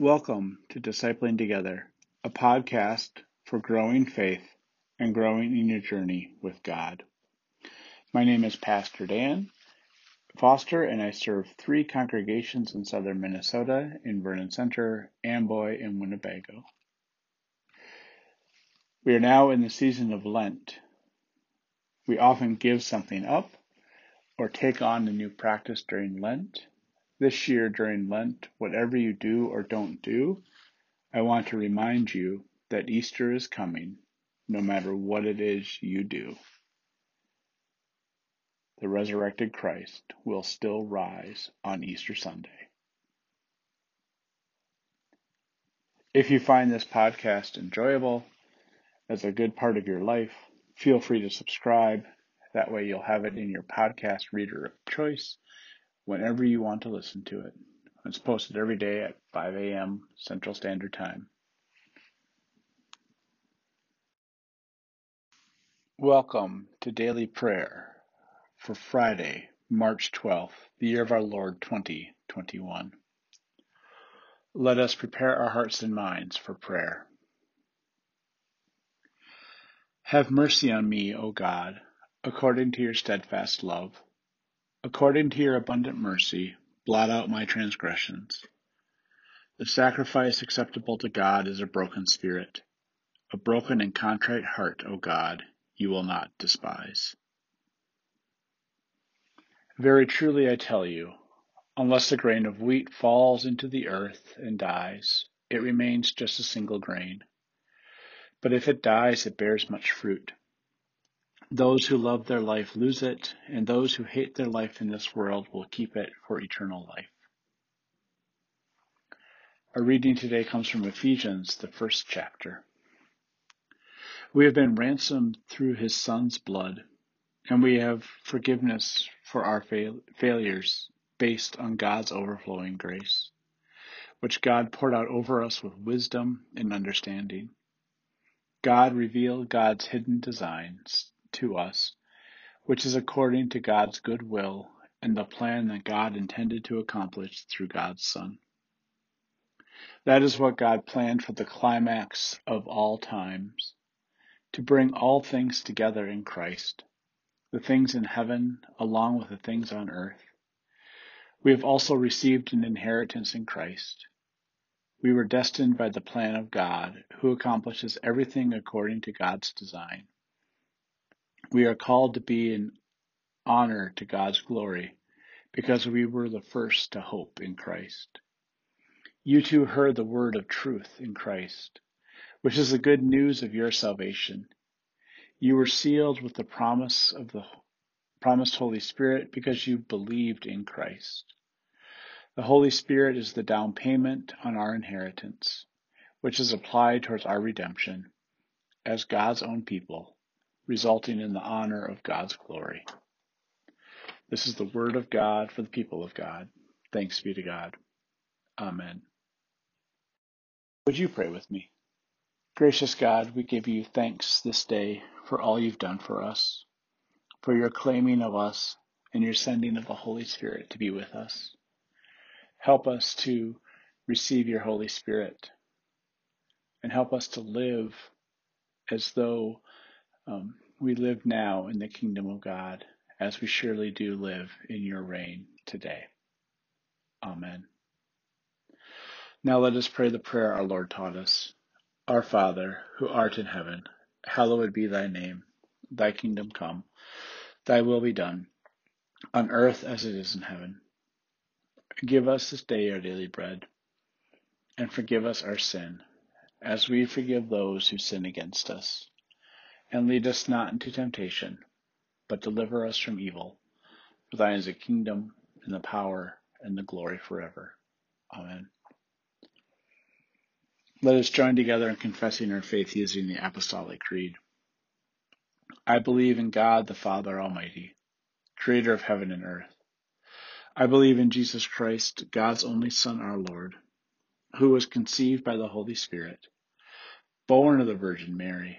Welcome to Discipling Together, a podcast for growing faith and growing in your journey with God. My name is Pastor Dan Foster, and I serve three congregations in southern Minnesota in Vernon Center, Amboy, and Winnebago. We are now in the season of Lent. We often give something up or take on a new practice during Lent. This year during Lent, whatever you do or don't do, I want to remind you that Easter is coming, no matter what it is you do. The resurrected Christ will still rise on Easter Sunday. If you find this podcast enjoyable, as a good part of your life, feel free to subscribe. That way you'll have it in your podcast reader of choice whenever you want to listen to it. It's posted every day at 5 a.m. Central Standard Time. Welcome to Daily Prayer for Friday, March 12th, the year of our Lord 2021. Let us prepare our hearts and minds for prayer. Have mercy on me, O God, according to your steadfast love According to your abundant mercy, blot out my transgressions. The sacrifice acceptable to God is a broken spirit. A broken and contrite heart, O God, you will not despise. Very truly I tell you, unless a grain of wheat falls into the earth and dies, it remains just a single grain. But if it dies, it bears much fruit. Those who love their life lose it, and those who hate their life in this world will keep it for eternal life. Our reading today comes from Ephesians, the first chapter. We have been ransomed through his son's blood, and we have forgiveness for our fail- failures based on God's overflowing grace, which God poured out over us with wisdom and understanding. God revealed God's hidden designs to us, which is according to God's good will and the plan that God intended to accomplish through God's Son. That is what God planned for the climax of all times, to bring all things together in Christ, the things in heaven along with the things on earth. We have also received an inheritance in Christ. We were destined by the plan of God, who accomplishes everything according to God's design. We are called to be an honor to God's glory because we were the first to hope in Christ. You too heard the word of truth in Christ, which is the good news of your salvation. You were sealed with the promise of the promised Holy Spirit because you believed in Christ. The Holy Spirit is the down payment on our inheritance, which is applied towards our redemption as God's own people resulting in the honor of God's glory. This is the word of God for the people of God. Thanks be to God. Amen. Would you pray with me? Gracious God, we give you thanks this day for all you've done for us, for your claiming of us and your sending of the Holy Spirit to be with us. Help us to receive your Holy Spirit and help us to live as though um, we live now in the kingdom of God, as we surely do live in your reign today. Amen. Now let us pray the prayer our Lord taught us. Our Father, who art in heaven, hallowed be thy name. Thy kingdom come, thy will be done, on earth as it is in heaven. Give us this day our daily bread, and forgive us our sin, as we forgive those who sin against us and lead us not into temptation, but deliver us from evil. For thine is the kingdom, and the power, and the glory forever. Amen. Let us join together in confessing our faith using the Apostolic Creed. I believe in God the Father Almighty, creator of heaven and earth. I believe in Jesus Christ, God's only Son, our Lord, who was conceived by the Holy Spirit, born of the Virgin Mary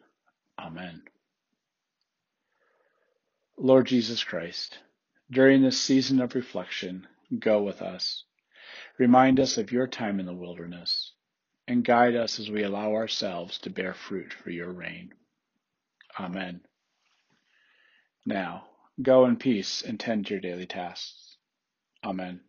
Amen. Lord Jesus Christ, during this season of reflection, go with us. Remind us of your time in the wilderness, and guide us as we allow ourselves to bear fruit for your reign. Amen. Now, go in peace and tend your daily tasks. Amen.